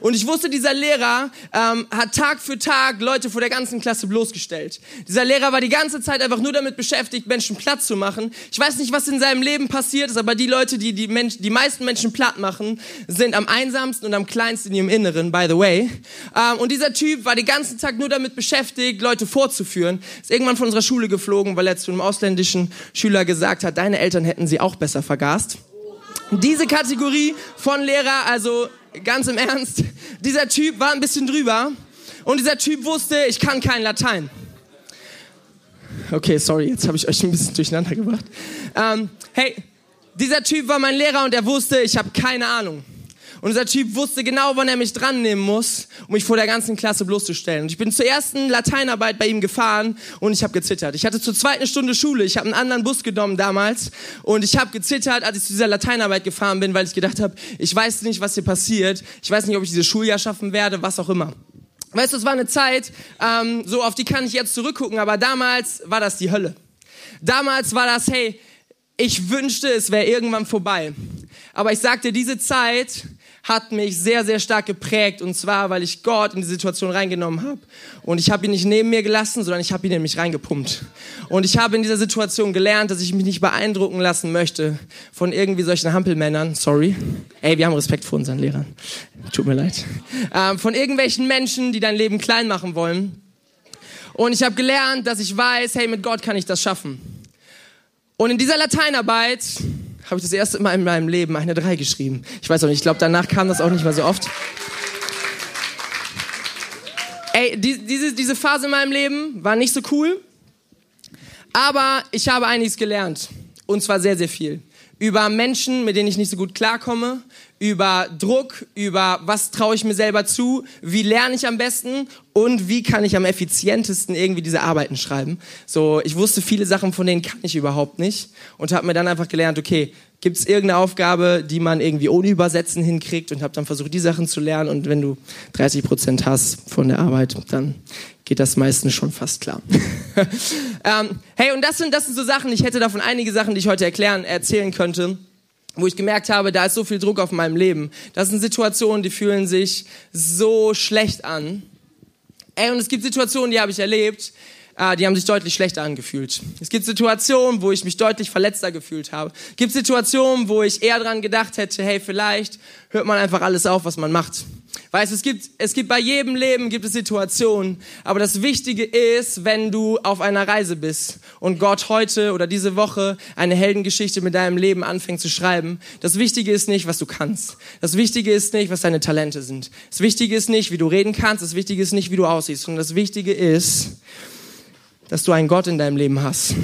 Speaker 1: Und ich wusste, dieser Lehrer ähm, hat Tag für Tag Leute vor der ganzen Klasse bloßgestellt. Dieser Lehrer war die ganze Zeit einfach nur damit beschäftigt, Menschen platt zu machen. Ich weiß nicht, was in seinem Leben passiert ist, aber die Leute, die die, Mensch, die meisten Menschen platt machen, sind am einsamsten und am kleinsten in ihrem Inneren, by the way. Ähm, und dieser Typ war den ganzen Tag nur damit beschäftigt, Leute vorzuführen. Ist irgendwann von unserer Schule geflogen, weil er zu einem ausländischen deutschen Schüler gesagt hat, deine Eltern hätten sie auch besser vergast. Diese Kategorie von Lehrer, also ganz im Ernst, dieser Typ war ein bisschen drüber und dieser Typ wusste, ich kann kein Latein. Okay, sorry, jetzt habe ich euch ein bisschen durcheinander gebracht. Ähm, hey, dieser Typ war mein Lehrer und er wusste, ich habe keine Ahnung. Und dieser Typ wusste genau, wann er mich dran nehmen muss, um mich vor der ganzen Klasse bloßzustellen. Und ich bin zur ersten Lateinarbeit bei ihm gefahren und ich habe gezittert. Ich hatte zur zweiten Stunde Schule, ich habe einen anderen Bus genommen damals und ich habe gezittert, als ich zu dieser Lateinarbeit gefahren bin, weil ich gedacht habe, ich weiß nicht, was hier passiert. Ich weiß nicht, ob ich dieses Schuljahr schaffen werde, was auch immer. Weißt du, es war eine Zeit, ähm, so auf die kann ich jetzt zurückgucken, aber damals war das die Hölle. Damals war das, hey, ich wünschte, es wäre irgendwann vorbei. Aber ich sagte, diese Zeit hat mich sehr, sehr stark geprägt. Und zwar, weil ich Gott in die Situation reingenommen habe. Und ich habe ihn nicht neben mir gelassen, sondern ich habe ihn in mich reingepumpt. Und ich habe in dieser Situation gelernt, dass ich mich nicht beeindrucken lassen möchte von irgendwie solchen Hampelmännern. Sorry. Ey, wir haben Respekt vor unseren Lehrern. Tut mir leid. Ähm, von irgendwelchen Menschen, die dein Leben klein machen wollen. Und ich habe gelernt, dass ich weiß, hey, mit Gott kann ich das schaffen. Und in dieser Lateinarbeit habe ich das erste Mal in meinem Leben eine 3 geschrieben. Ich weiß auch nicht, ich glaube, danach kam das auch nicht mehr so oft. Ey, die, diese, diese Phase in meinem Leben war nicht so cool, aber ich habe einiges gelernt. Und zwar sehr, sehr viel. Über Menschen, mit denen ich nicht so gut klarkomme, über Druck, über was traue ich mir selber zu, wie lerne ich am besten und wie kann ich am effizientesten irgendwie diese Arbeiten schreiben. So, ich wusste viele Sachen, von denen kann ich überhaupt nicht und habe mir dann einfach gelernt, okay, gibt es irgendeine Aufgabe, die man irgendwie ohne Übersetzen hinkriegt und habe dann versucht, die Sachen zu lernen und wenn du 30 Prozent hast von der Arbeit, dann geht das meistens schon fast klar. ähm, hey, und das sind, das sind so Sachen, ich hätte davon einige Sachen, die ich heute erklären, erzählen könnte wo ich gemerkt habe, da ist so viel Druck auf meinem Leben. Das sind Situationen, die fühlen sich so schlecht an. Ey, und es gibt Situationen, die habe ich erlebt, äh, die haben sich deutlich schlechter angefühlt. Es gibt Situationen, wo ich mich deutlich verletzter gefühlt habe. Es gibt Situationen, wo ich eher dran gedacht hätte, hey, vielleicht hört man einfach alles auf, was man macht. Weißt, es gibt, es gibt bei jedem Leben gibt es Situationen, aber das Wichtige ist, wenn du auf einer Reise bist und Gott heute oder diese Woche eine Heldengeschichte mit deinem Leben anfängt zu schreiben. Das Wichtige ist nicht, was du kannst. Das Wichtige ist nicht, was deine Talente sind. Das Wichtige ist nicht, wie du reden kannst. Das Wichtige ist nicht, wie du aussiehst. sondern das Wichtige ist, dass du einen Gott in deinem Leben hast,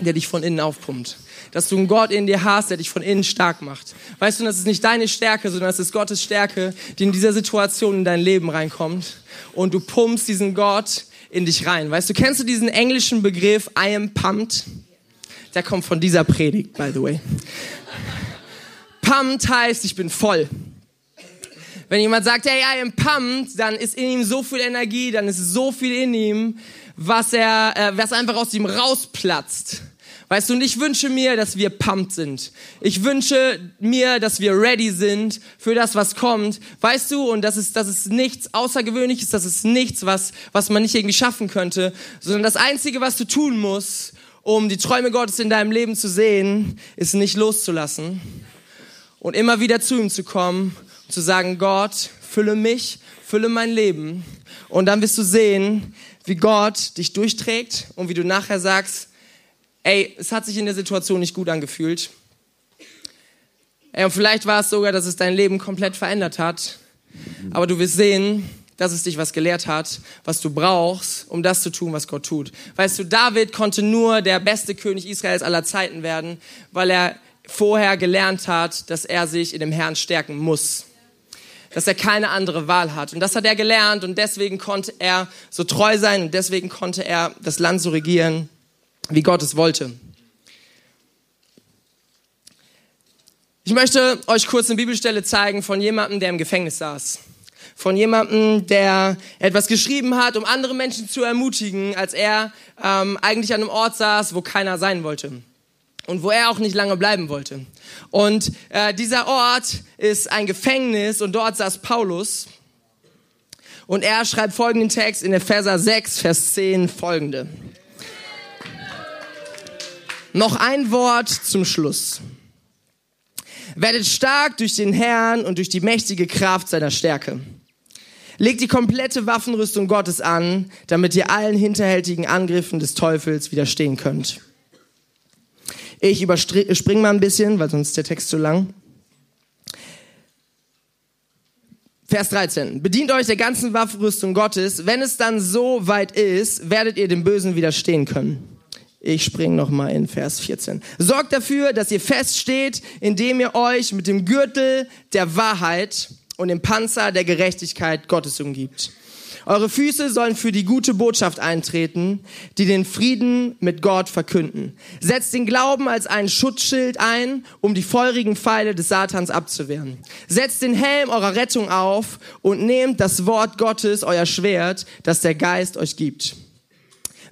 Speaker 1: der dich von innen aufpumpt. Dass du einen Gott in dir hast, der dich von innen stark macht. Weißt du, das ist nicht deine Stärke, sondern das ist Gottes Stärke, die in dieser Situation in dein Leben reinkommt. Und du pumpst diesen Gott in dich rein. Weißt du, kennst du diesen englischen Begriff I am pumped? Der kommt von dieser Predigt, by the way. Pumped heißt, ich bin voll. Wenn jemand sagt, hey, I am pumped, dann ist in ihm so viel Energie, dann ist so viel in ihm, was er, äh, was einfach aus ihm rausplatzt. Weißt du, und ich wünsche mir, dass wir pumped sind. Ich wünsche mir, dass wir ready sind für das, was kommt. Weißt du, und das ist, das ist nichts Außergewöhnliches, das ist nichts, was, was man nicht irgendwie schaffen könnte, sondern das Einzige, was du tun musst, um die Träume Gottes in deinem Leben zu sehen, ist nicht loszulassen und immer wieder zu ihm zu kommen zu sagen, Gott, fülle mich, fülle mein Leben. Und dann wirst du sehen, wie Gott dich durchträgt und wie du nachher sagst, ey, es hat sich in der Situation nicht gut angefühlt. Ey, und vielleicht war es sogar, dass es dein Leben komplett verändert hat. Aber du wirst sehen, dass es dich was gelehrt hat, was du brauchst, um das zu tun, was Gott tut. Weißt du, David konnte nur der beste König Israels aller Zeiten werden, weil er vorher gelernt hat, dass er sich in dem Herrn stärken muss dass er keine andere Wahl hat. Und das hat er gelernt und deswegen konnte er so treu sein und deswegen konnte er das Land so regieren, wie Gott es wollte. Ich möchte euch kurz eine Bibelstelle zeigen von jemandem, der im Gefängnis saß. von jemandem, der etwas geschrieben hat, um andere Menschen zu ermutigen, als er ähm, eigentlich an einem Ort saß, wo keiner sein wollte und wo er auch nicht lange bleiben wollte. Und äh, dieser Ort ist ein Gefängnis und dort saß Paulus. Und er schreibt folgenden Text in Epheser 6, Vers 10 folgende. Noch ein Wort zum Schluss. Werdet stark durch den Herrn und durch die mächtige Kraft seiner Stärke. Legt die komplette Waffenrüstung Gottes an, damit ihr allen hinterhältigen Angriffen des Teufels widerstehen könnt. Ich überspringe mal ein bisschen, weil sonst ist der Text zu lang. Vers 13. Bedient euch der ganzen Waffenrüstung Gottes. Wenn es dann so weit ist, werdet ihr dem Bösen widerstehen können. Ich springe nochmal in Vers 14. Sorgt dafür, dass ihr feststeht, indem ihr euch mit dem Gürtel der Wahrheit und dem Panzer der Gerechtigkeit Gottes umgibt. Eure Füße sollen für die gute Botschaft eintreten, die den Frieden mit Gott verkünden. Setzt den Glauben als einen Schutzschild ein, um die feurigen Pfeile des Satans abzuwehren. Setzt den Helm eurer Rettung auf und nehmt das Wort Gottes, euer Schwert, das der Geist euch gibt.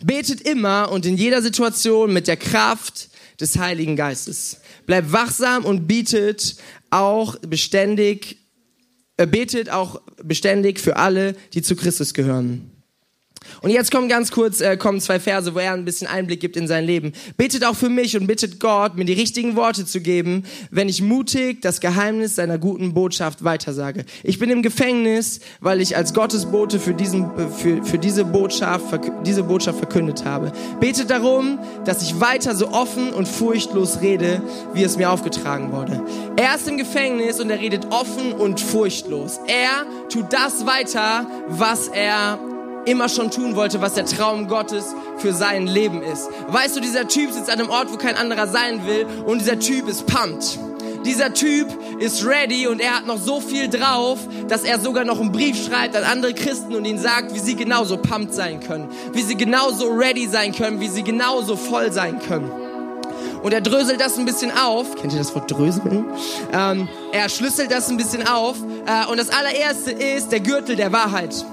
Speaker 1: Betet immer und in jeder Situation mit der Kraft des Heiligen Geistes. Bleibt wachsam und bietet auch beständig, äh, betet auch beständig für alle, die zu Christus gehören. Und jetzt kommen ganz kurz äh, kommen zwei Verse, wo er ein bisschen Einblick gibt in sein Leben. Betet auch für mich und bittet Gott, mir die richtigen Worte zu geben, wenn ich mutig das Geheimnis seiner guten Botschaft weitersage. Ich bin im Gefängnis, weil ich als Gottesbote für, diesen, für, für diese, Botschaft, diese Botschaft verkündet habe. Betet darum, dass ich weiter so offen und furchtlos rede, wie es mir aufgetragen wurde. Er ist im Gefängnis und er redet offen und furchtlos. Er tut das weiter, was er immer schon tun wollte, was der Traum Gottes für sein Leben ist. Weißt du, dieser Typ sitzt an einem Ort, wo kein anderer sein will und dieser Typ ist pumped. Dieser Typ ist ready und er hat noch so viel drauf, dass er sogar noch einen Brief schreibt an andere Christen und ihnen sagt, wie sie genauso pumped sein können, wie sie genauso ready sein können, wie sie genauso voll sein können. Und er dröselt das ein bisschen auf. Kennt ihr das Wort dröseln? Ähm, er schlüsselt das ein bisschen auf. Äh, und das allererste ist der Gürtel der Wahrheit.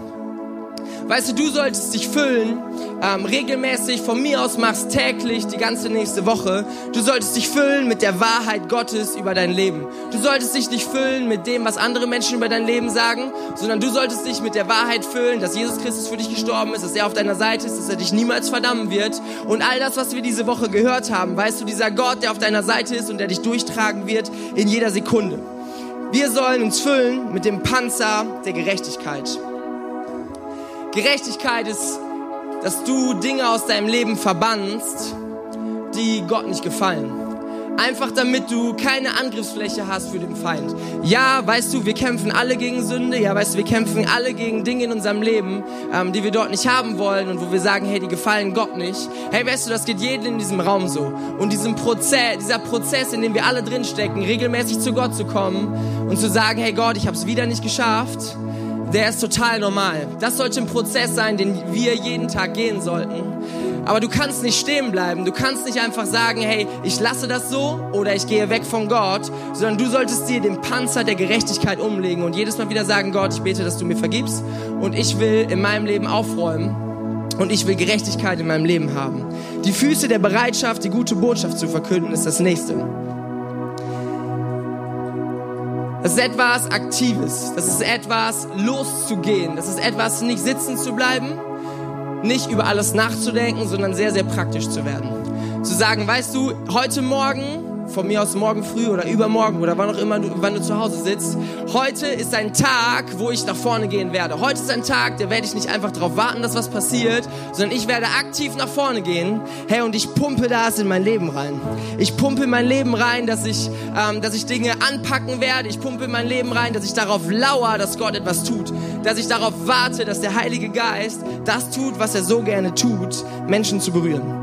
Speaker 1: Weißt du, du solltest dich füllen, ähm, regelmäßig, von mir aus machst täglich, die ganze nächste Woche. Du solltest dich füllen mit der Wahrheit Gottes über dein Leben. Du solltest dich nicht füllen mit dem, was andere Menschen über dein Leben sagen, sondern du solltest dich mit der Wahrheit füllen, dass Jesus Christus für dich gestorben ist, dass er auf deiner Seite ist, dass er dich niemals verdammen wird. Und all das, was wir diese Woche gehört haben, weißt du, dieser Gott, der auf deiner Seite ist und der dich durchtragen wird in jeder Sekunde. Wir sollen uns füllen mit dem Panzer der Gerechtigkeit. Gerechtigkeit ist, dass du Dinge aus deinem Leben verbannst, die Gott nicht gefallen. Einfach damit du keine Angriffsfläche hast für den Feind. Ja, weißt du, wir kämpfen alle gegen Sünde. Ja, weißt du, wir kämpfen alle gegen Dinge in unserem Leben, ähm, die wir dort nicht haben wollen und wo wir sagen, hey, die gefallen Gott nicht. Hey, weißt du, das geht jedem in diesem Raum so. Und diesem Prozess, dieser Prozess, in dem wir alle drinstecken, regelmäßig zu Gott zu kommen und zu sagen, hey Gott, ich habe es wieder nicht geschafft der ist total normal. Das sollte ein Prozess sein, den wir jeden Tag gehen sollten. Aber du kannst nicht stehen bleiben. Du kannst nicht einfach sagen, hey, ich lasse das so oder ich gehe weg von Gott, sondern du solltest dir den Panzer der Gerechtigkeit umlegen und jedes Mal wieder sagen, Gott, ich bete, dass du mir vergibst und ich will in meinem Leben aufräumen und ich will Gerechtigkeit in meinem Leben haben. Die Füße der Bereitschaft, die gute Botschaft zu verkünden, ist das nächste. Das ist etwas Aktives. Das ist etwas loszugehen. Das ist etwas nicht sitzen zu bleiben, nicht über alles nachzudenken, sondern sehr, sehr praktisch zu werden. Zu sagen, weißt du, heute Morgen von mir aus morgen früh oder übermorgen oder wann auch immer du, wann du zu Hause sitzt. Heute ist ein Tag, wo ich nach vorne gehen werde. Heute ist ein Tag, da werde ich nicht einfach darauf warten, dass was passiert, sondern ich werde aktiv nach vorne gehen. Hey, und ich pumpe das in mein Leben rein. Ich pumpe in mein Leben rein, dass ich, ähm, dass ich Dinge anpacken werde. Ich pumpe in mein Leben rein, dass ich darauf lauere, dass Gott etwas tut. Dass ich darauf warte, dass der Heilige Geist das tut, was er so gerne tut, Menschen zu berühren.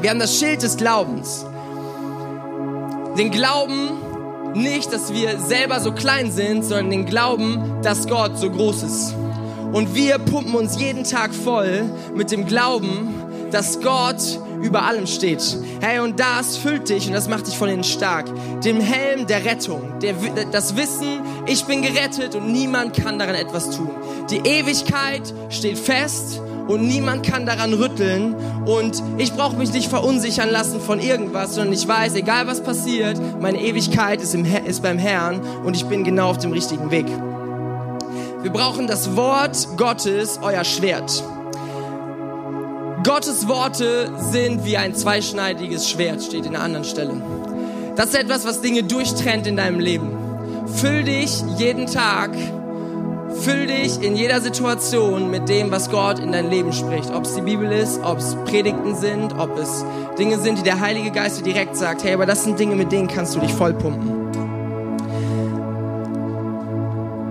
Speaker 1: Wir haben das Schild des Glaubens den Glauben nicht, dass wir selber so klein sind, sondern den Glauben, dass Gott so groß ist. Und wir pumpen uns jeden Tag voll mit dem Glauben, dass Gott über allem steht. Hey, und das füllt dich und das macht dich von innen stark. Dem Helm der Rettung, der, das Wissen, ich bin gerettet und niemand kann daran etwas tun. Die Ewigkeit steht fest und niemand kann daran rütteln und ich brauche mich nicht verunsichern lassen von irgendwas, sondern ich weiß, egal was passiert, meine Ewigkeit ist, im, ist beim Herrn und ich bin genau auf dem richtigen Weg. Wir brauchen das Wort Gottes, euer Schwert. Gottes Worte sind wie ein zweischneidiges Schwert, steht in einer anderen Stelle. Das ist etwas, was Dinge durchtrennt in deinem Leben. Füll dich jeden Tag Füll dich in jeder Situation mit dem, was Gott in dein Leben spricht. Ob es die Bibel ist, ob es Predigten sind, ob es Dinge sind, die der Heilige Geist dir direkt sagt, hey, aber das sind Dinge, mit denen kannst du dich vollpumpen.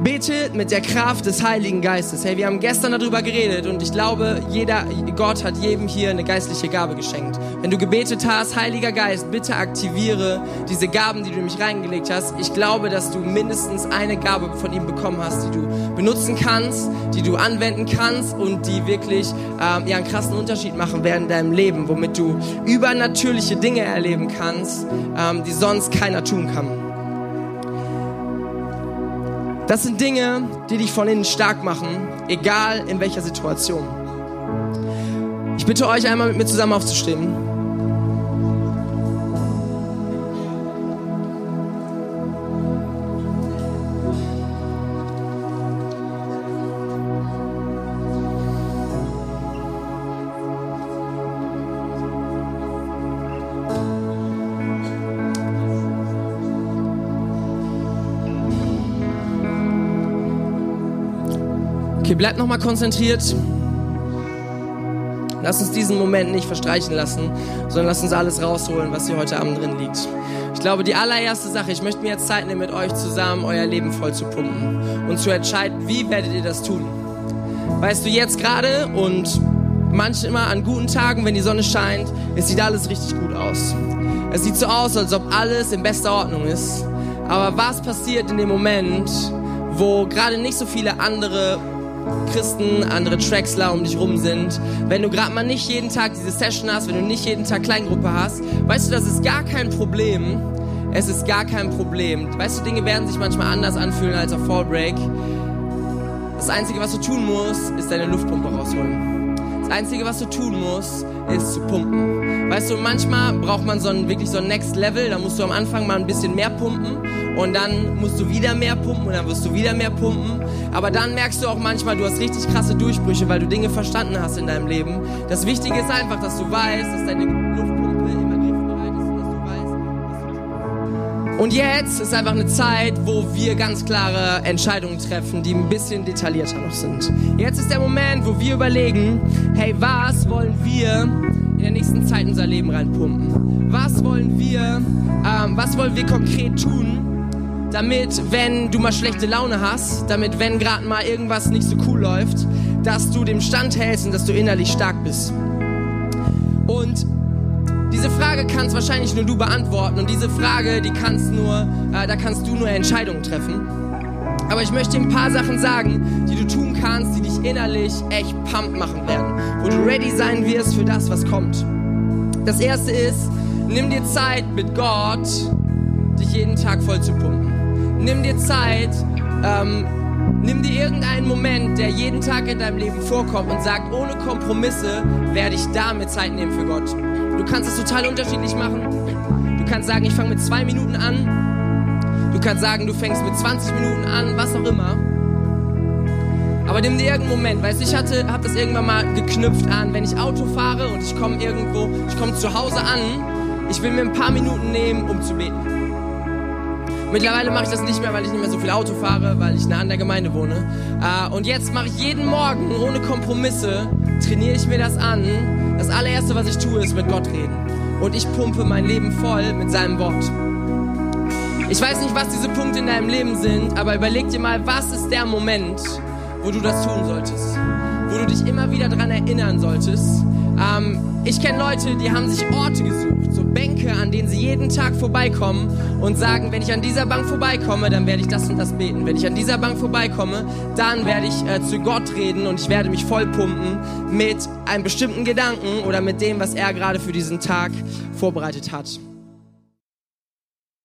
Speaker 1: Bete mit der Kraft des Heiligen Geistes. Hey, wir haben gestern darüber geredet und ich glaube, jeder, Gott hat jedem hier eine geistliche Gabe geschenkt. Wenn du gebetet hast, Heiliger Geist, bitte aktiviere diese Gaben, die du nämlich reingelegt hast. Ich glaube, dass du mindestens eine Gabe von ihm bekommen hast, die du benutzen kannst, die du anwenden kannst und die wirklich ähm, ja, einen krassen Unterschied machen werden in deinem Leben, womit du übernatürliche Dinge erleben kannst, ähm, die sonst keiner tun kann. Das sind Dinge, die dich von innen stark machen, egal in welcher Situation. Ich bitte euch einmal mit mir zusammen aufzustehen. Bleibt nochmal konzentriert. Lass uns diesen Moment nicht verstreichen lassen, sondern lass uns alles rausholen, was hier heute Abend drin liegt. Ich glaube, die allererste Sache, ich möchte mir jetzt Zeit nehmen, mit euch zusammen euer Leben voll zu pumpen und zu entscheiden, wie werdet ihr das tun. Weißt du, jetzt gerade und manchmal an guten Tagen, wenn die Sonne scheint, es sieht alles richtig gut aus. Es sieht so aus, als ob alles in bester Ordnung ist. Aber was passiert in dem Moment, wo gerade nicht so viele andere Christen, andere Tracksler um dich rum sind, wenn du gerade mal nicht jeden Tag diese Session hast, wenn du nicht jeden Tag Kleingruppe hast, weißt du, das ist gar kein Problem. Es ist gar kein Problem. Weißt du, Dinge werden sich manchmal anders anfühlen als auf Fallbreak. Das Einzige, was du tun musst, ist deine Luftpumpe rausholen. Das Einzige, was du tun musst, ist zu pumpen. Weißt du, manchmal braucht man so ein, wirklich so ein Next Level, da musst du am Anfang mal ein bisschen mehr pumpen und dann musst du wieder mehr pumpen und dann wirst du wieder mehr pumpen. Aber dann merkst du auch manchmal, du hast richtig krasse Durchbrüche, weil du Dinge verstanden hast in deinem Leben. Das Wichtige ist einfach, dass du weißt, dass deine Luftpumpe Und jetzt ist einfach eine Zeit, wo wir ganz klare Entscheidungen treffen, die ein bisschen detaillierter noch sind. Jetzt ist der Moment, wo wir überlegen, hey, was wollen wir in der nächsten Zeit in unser Leben reinpumpen? Was wollen wir, ähm, was wollen wir konkret tun? damit, wenn du mal schlechte Laune hast, damit, wenn gerade mal irgendwas nicht so cool läuft, dass du dem Stand hältst und dass du innerlich stark bist. Und diese Frage kannst wahrscheinlich nur du beantworten und diese Frage, die kannst nur, äh, da kannst du nur Entscheidungen treffen. Aber ich möchte dir ein paar Sachen sagen, die du tun kannst, die dich innerlich echt pumped machen werden, wo du ready sein wirst für das, was kommt. Das erste ist, nimm dir Zeit mit Gott, dich jeden Tag voll zu pumpen nimm dir Zeit, ähm, nimm dir irgendeinen Moment, der jeden Tag in deinem Leben vorkommt und sag, ohne Kompromisse werde ich damit Zeit nehmen für Gott. Du kannst es total unterschiedlich machen. Du kannst sagen, ich fange mit zwei Minuten an. Du kannst sagen, du fängst mit 20 Minuten an, was auch immer. Aber nimm dir irgendeinen Moment, weißt du, ich hatte, das irgendwann mal geknüpft an, wenn ich Auto fahre und ich komme irgendwo, ich komme zu Hause an, ich will mir ein paar Minuten nehmen, um zu beten. Mittlerweile mache ich das nicht mehr, weil ich nicht mehr so viel Auto fahre, weil ich nah an der Gemeinde wohne. Äh, und jetzt mache ich jeden Morgen ohne Kompromisse, trainiere ich mir das an. Das allererste, was ich tue, ist mit Gott reden. Und ich pumpe mein Leben voll mit seinem Wort. Ich weiß nicht, was diese Punkte in deinem Leben sind, aber überleg dir mal, was ist der Moment, wo du das tun solltest? Wo du dich immer wieder daran erinnern solltest, Ähm, ich kenne Leute, die haben sich Orte gesucht, so Bänke, an denen sie jeden Tag vorbeikommen und sagen, wenn ich an dieser Bank vorbeikomme, dann werde ich das und das beten. Wenn ich an dieser Bank vorbeikomme, dann werde ich äh, zu Gott reden und ich werde mich vollpumpen mit einem bestimmten Gedanken oder mit dem, was er gerade für diesen Tag vorbereitet hat.